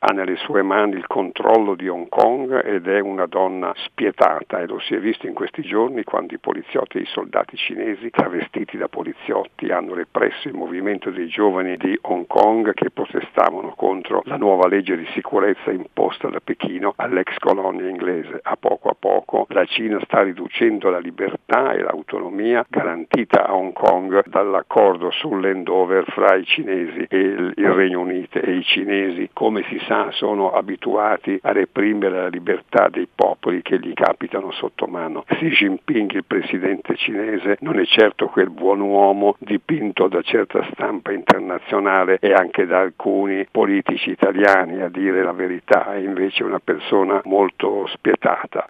ha nelle sue mani il controllo di Hong Kong ed è una donna spietata e lo si è visto in questi giorni quando i poliziotti e i soldati cinesi travestiti da poliziotti hanno represso il movimento dei giovani di Hong Kong che protestavano contro la nuova legge di sicurezza imposta da Pechino all'ex colonia inglese. A poco a poco la Cina sta riducendo la libertà e l'autonomia garantita a Hong Kong dall'accordo sull'endover fra i cinesi e il Regno Unito e i cinesi, come si sa, sono abituati a reprimere la libertà dei popoli che gli capitano sotto mano. Xi Jinping, il presidente cinese, non è certo quel buon uomo dipinto da certa stampa internazionale e anche da alcuni politici italiani a dire la verità, è invece una persona molto spietata.